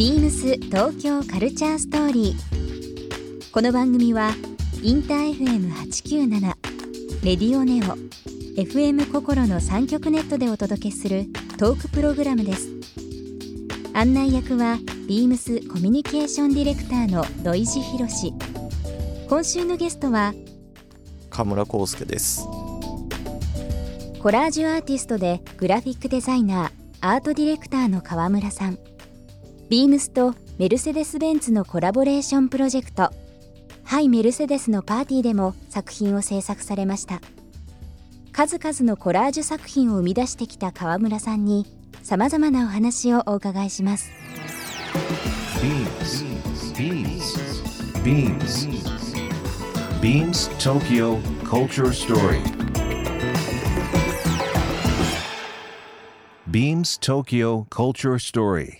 ビームス東京カルチャーストーリー。この番組はインター FM897 レディオネオ FM 心の三極ネットでお届けするトークプログラムです。案内役はビームスコミュニケーションディレクターの土井博志。今週のゲストは河村康介ですコラージュアーティストでグラフィックデザイナーアートディレクターの河村さんビームスとメルセデス・ベンツのコラボレーションプロジェクト「ハイ・メルセデス」のパーティーでも作品を制作されました。数々のコラージュ作品を生み出してきた河村さんにさまざまなお話をお伺いします。BeamsBeamsBeams Beams Tokyo Culture Story. Beams Tokyo Culture Story.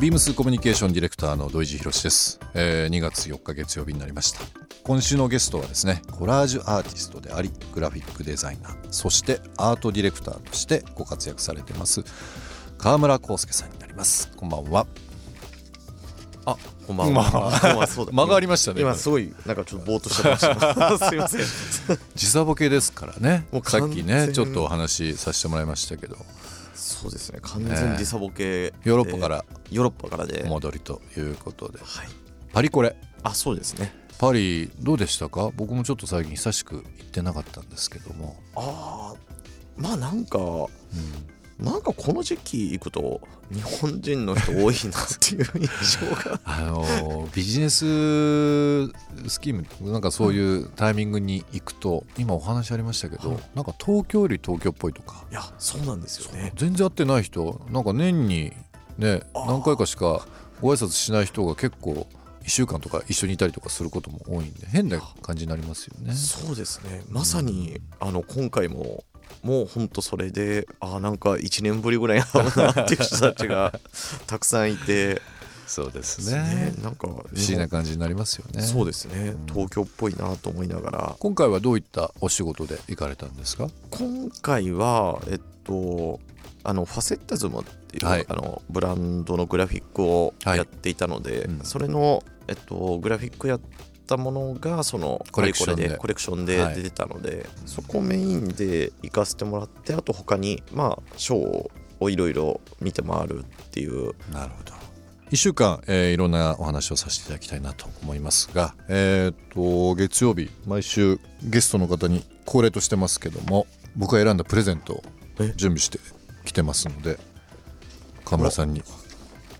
ビームスコミュニケーションディレクターの土井博です、えー2月4日月曜日になりました。今週のゲストはですねコラージュアーティストでありグラフィックデザイナーそしてアートディレクターとしてご活躍されてます川村康介さんになります。こんばんは。あこんばんは、こんばんは。そうだ。間がありましたね今。すごいなんかちょっとぼーっとしてました。すいません時差ボケですからね。もうさっきねちょっとお話しさせてもらいましたけど。そうですね完全時差ボケ、ヨーロッパから。ヨーロッパからで。お戻りということで。はい。パリコレ。あそうですね。パリどうでしたか？僕もちょっと最近久しく行ってなかったんですけども、ああまあなんかうんなんかこの時期行くと日本人の人多いなっていう印象が。あのビジネススキームなんかそういうタイミングに行くと、今お話ありましたけど、はい。なんか東京より東京っぽいとか、いやそうなんですよね。全然会ってない人なんか年にね何回かしかご挨拶しない人が結構1週間とか一緒にいたりとかすることも多いんで変な感じになりますよね。そうですね。まさに、あの今回ももうほんとそれであなんか1年ぶりぐらい会うなっていう人たちが たくさんいて。そうですね。なんか不不思議な感じになりますよね。そうですね。ん。東京っぽいなと思いながら。今回はどういったお仕事で行かれたんですか？今回はえっとあのファセッタズムっていう、はい。あのブランドのグラフィックをはい。やっていたので、うん。それの、えっと、グラフィックやったものがそのコレクションで。コレクションではい。出てたので、そこメインで行かせてもらってあと他にまあショーをいろいろ見て回るっていう。なるほど。1週間、えーいろんなお話をさせていただきたいなと思いますが、えー、と月曜日毎週ゲストの方に恒例としてますけども僕が選んだプレゼントをえ？準備してきてますので河村さんに。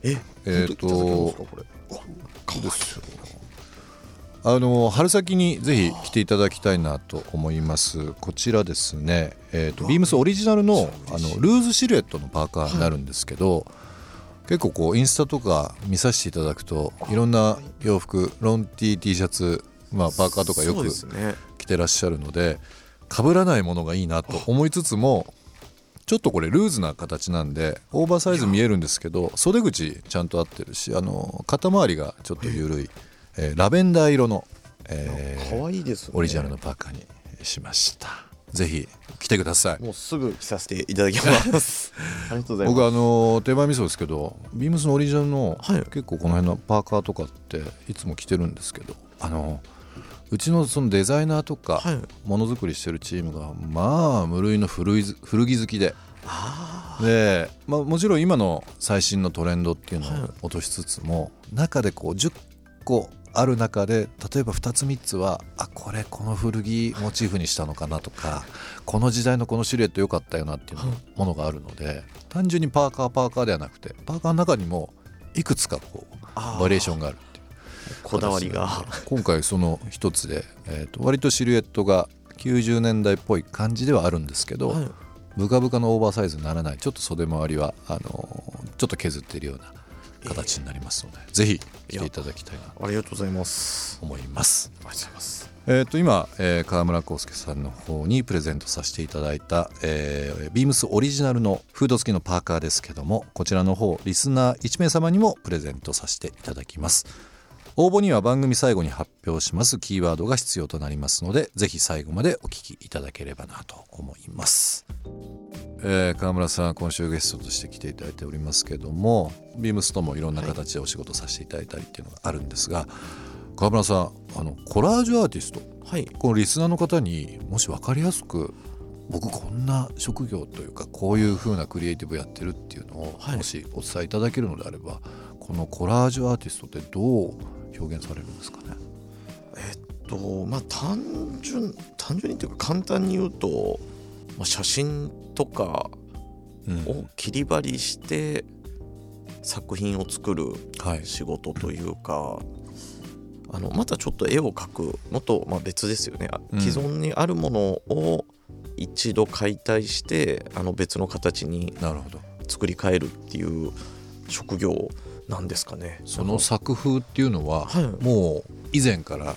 え？えーと本当にいただけますかこれ？うわかわいいあの春先にぜひ来ていただきたいなと思います。こちらですね、えー、とビームスオリジナルのあのルーズシルエットのパーカーになるんですけど、結構こうインスタとか見させていただくといろんな洋服ロン T T シャツ、まあ、パーカーとかよく着てらっしゃるので被らないものがいいなと思いつつもちょっとこれルーズな形なんでオーバーサイズ見えるんですけど袖口ちゃんと合ってるしあの肩周りがちょっと緩い、えーラベンダー色の、えーかわいいですね。オリジナルのパーカーにしました。ぜひ来てください。もうすぐ着させていただきます。ありがとうございます。僕あの定番味噌ですけどビームスのオリジナルの、はい。結構この辺のパーカーとかっていつも着てるんですけどあのうちのそのデザイナーとかはい。ものづくりしてるチームがまあ無類の古いず古着好きで。あで、まあ、もちろん今の最新のトレンドっていうのはい。を落としつつも中でこう10個ある中で例えば2つ3つはあこれこの古着モチーフにしたのかなとかこの時代のこのシルエット良かったよなっていうのものがあるので単純にパーカーパーカーではなくてパーカーの中にもいくつかこうバリエーションがあるっていう。こだわりが。今回その一つで、えーと割とシルエットが90年代っぽい感じではあるんですけど、はい。ブカブカのオーバーサイズにならないちょっと袖周りはあのーちょっと削っているような形になりますので、ぜひ来ていただきたいなとありがとうございます。思います。ありがとうございます。えー、と今、えー川村康介さんの方にプレゼントさせていただいた、えービームスオリジナルのフード付きのパーカーですけどもこちらの方リスナー1名様にもプレゼントさせていただきます。応募には番組最後に発表します。キーワードが必要となりますのでぜひ最後までお聞きいただければなと思います、えー川村さん今週ゲストとして来ていただいておりますけどもビームスともいろんな形でお仕事させていただいたりっていうのがあるんですが、川村さんあのコラージュアーティストはい。このリスナーの方にもし分かりやすく僕こんな職業というかこういう風なクリエイティブやってるっていうのをはい。もしお伝えいただけるのであればこのコラージュアーティストってどう表現されるんですかね？とまあ単純単純にというか簡単に言うと、まあ、写真とかうん。を切り張りして作品を作るはい。仕事というか、あのまたちょっと絵を描くのと、まあ、別ですよね、既存にあるものを一度解体してあの別の形になるほど。作り変えるっていう職業なんですかね。その作風っていうのははい。もう以前から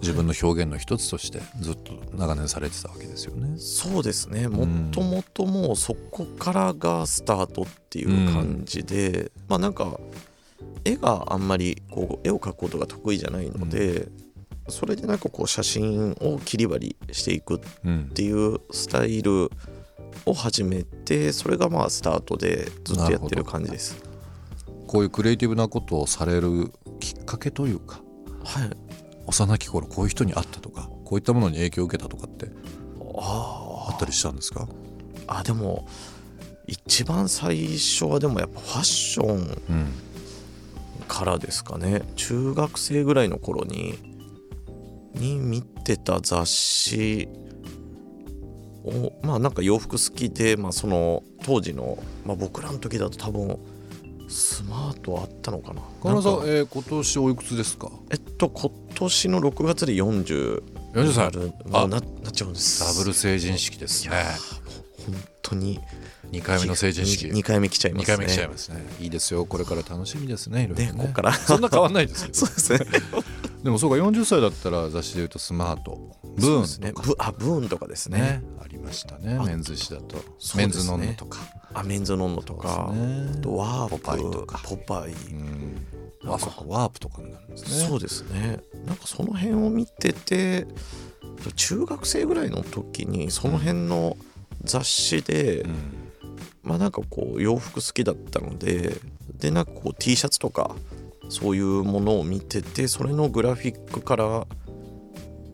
自分の表現の一つとしてずっと長年されてたわけですよね。そうですね。もともともうそこからがスタートっていう感じで、まあなんか絵があんまりこう絵を描くことが得意じゃないので、それでなんかこう写真を切り張りしていくっうんていうスタイルを始めてそれがまあスタートでずっとやってる感じです。こういうクリエイティブなことをされるきっかけというか。はい、幼き頃こういう人に会ったとかこういったものに影響を受けたとかってああったりしたんですか？あでも一番最初はでもやっぱファッションうんからですかね。中学生ぐらいの頃にに見てた雑誌をまあなんか洋服好きで、まあ、その当時の、まあ、僕らの時だと多分スマートあったのかな。川村さんなんかえー今年おいくつですか？えっと今年の6月で40 40歳なるあ。もうななっちゃうんです。ダブル成人式ですね。本当に。2回目の成人式。2回目来ちゃいますね。二回目来ちゃいますね。いいですよ。これから楽しみですね。いろいろここから。そんな変わんないですけど。そうですね。でもそうか40歳だったら雑誌でいうとスマート。ブそうですね。ーンとかブあブーンとかですね。ねありましたね。あメンズ誌だと。そうメンズノンノとか。あメンズノンノとか、ね。あとワープ。ポパイとか。ポパイ。うん。あそこワープとかになるんですね。そうですねなんかその辺を見てて中学生ぐらいの時にその辺の雑誌で、うん。まあなんかこう洋服好きだったのででなんかこう T シャツとかそういうものを見ててそれのグラフィックから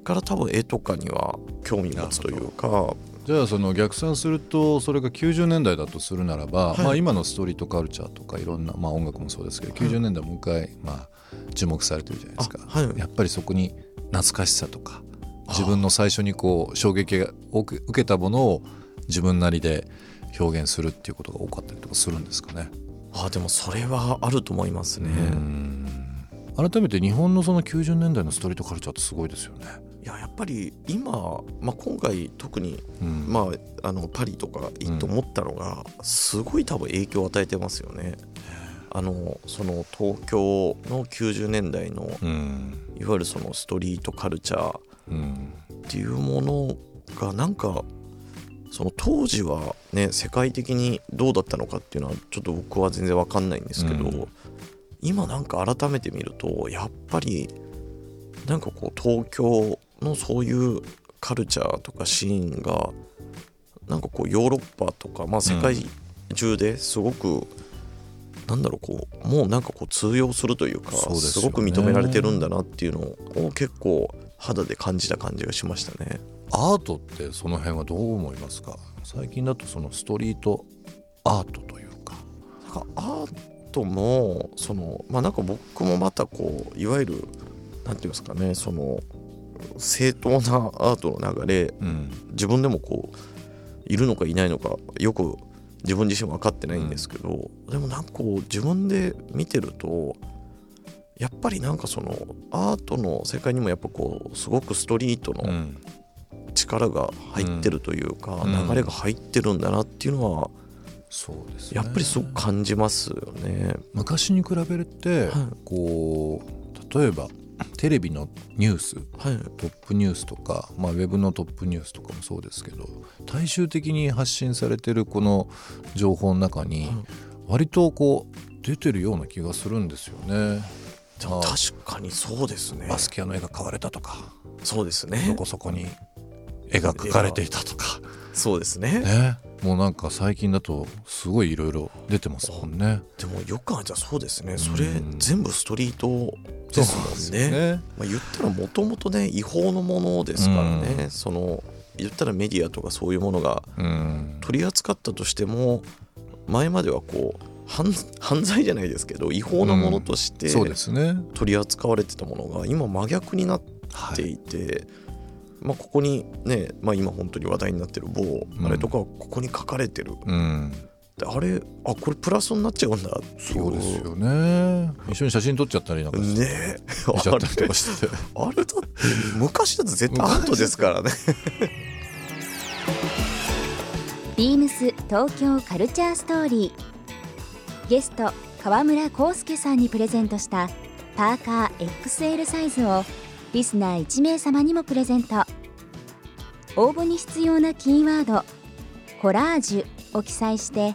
から多分絵とかには興味持つというかじゃあその逆算するとそれが90年代だとするならば、はいまあ、今のストリートカルチャーとかいろんな、まあ、音楽もそうですけど90年代もう一回、まあ、注目されてるじゃないですか、あはいやっぱりそこに懐かしさとか自分の最初にこう衝撃が受けたものを自分なりで表現するっていうことが多かったりとかするんですかね。あでもそれはあると思いますね。うん改めて日本のその90年代のストリートカルチャーってすごいですよね。いややっぱり今、まあ、今回特にうん。まあ、あのパリとか行って思ったのが、すごい多分影響を与えてますよね。あのその東京の90年代のうん。いわゆるそのストリートカルチャーうん。っていうものがなんかその当時はね世界的にどうだったのかっていうのはちょっと僕は全然わかんないんですけど、うん。今なんか改めて見るとやっぱりなんかこう東京のそういうカルチャーとかシーンがなんかこうヨーロッパとか、まあ、世界中ですごく、なんだろうこうもうなんかこう通用するというかすすごく認められてるんだなっていうのを結構肌で感じた感じがしましたね。アートってその辺はどう思いますか？最近だとそのストリートアートというか。かアートもそのまあなんか僕もまたこういわゆるなんていうんですかねその正当なアートの流れうん。自分でもこういるのかいないのかよく自分自身分かってないんですけど、でもなんかこう自分で見てるとやっぱりなんかそのアートの世界にもやっぱこうすごくストリートのうん。力が入ってるというか、うん。流れが入ってるんだなっていうのはそうですね。やっぱりすごく感じますよね。昔に比べて、はい。こう例えばテレビのニュースはいトップニュースとか、まあ、ウェブのトップニュースとかもそうですけど大衆的に発信されてるこの情報の中に割とこう出てるような気がするんですよね。確かにそうですね。バスキアの絵が買われたとかそうですどね。こそこに絵が描かれていたとか、そうですね。ね、もうなんか最近だとすごいいろいろ出てますもんね。でもよく考えたらそうですね。それうん全部ストリートですもんね。ねまあ、言ったらもともとね違法のものですからね、うんその言ったらメディアとかそういうものがうん取り扱ったとしても前まではこう犯犯罪じゃないですけど違法なものとしてそうですね。取り扱われてたものが今真逆になっはい、ていて、まあ、ここにね、まあ、今本当に話題になってる某ん。あれとかはここに書かれてる、うん、であれあこれプラスになっちゃうんだそうですよね。一緒に写真撮っちゃったりなんかしねえ。しちゃったりとかして。あれだって昔だと絶対アウトですからね。ビームス東京カルチャーストーリー。ゲスト川村康介さんにプレゼントしたパーカー XL サイズをリスナー1名様にもプレゼント。応募に必要なキーワード「コラージュ」を記載して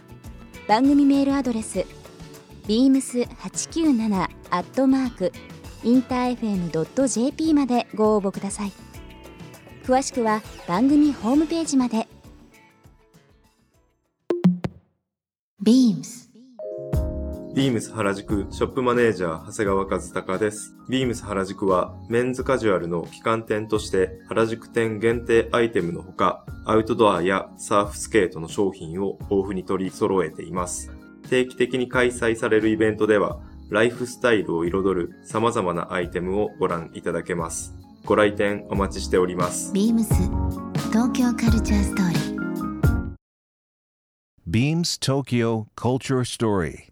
番組メールアドレス beams897 アットマークインター FM.jp までご応募ください。詳しくは番組ホームページまで。ビームスビームス原宿ショップマネージャー長谷川和孝です。ビームス原宿はメンズカジュアルの旗艦店として原宿店限定アイテムのほかアウトドアやサーフスケートの商品を豊富に取り揃えています。定期的に開催されるイベントではライフスタイルを彩る様々なアイテムをご覧いただけます。ご来店お待ちしております。ビームス東京カルチャーストーリー Beams Tokyo Culture Story.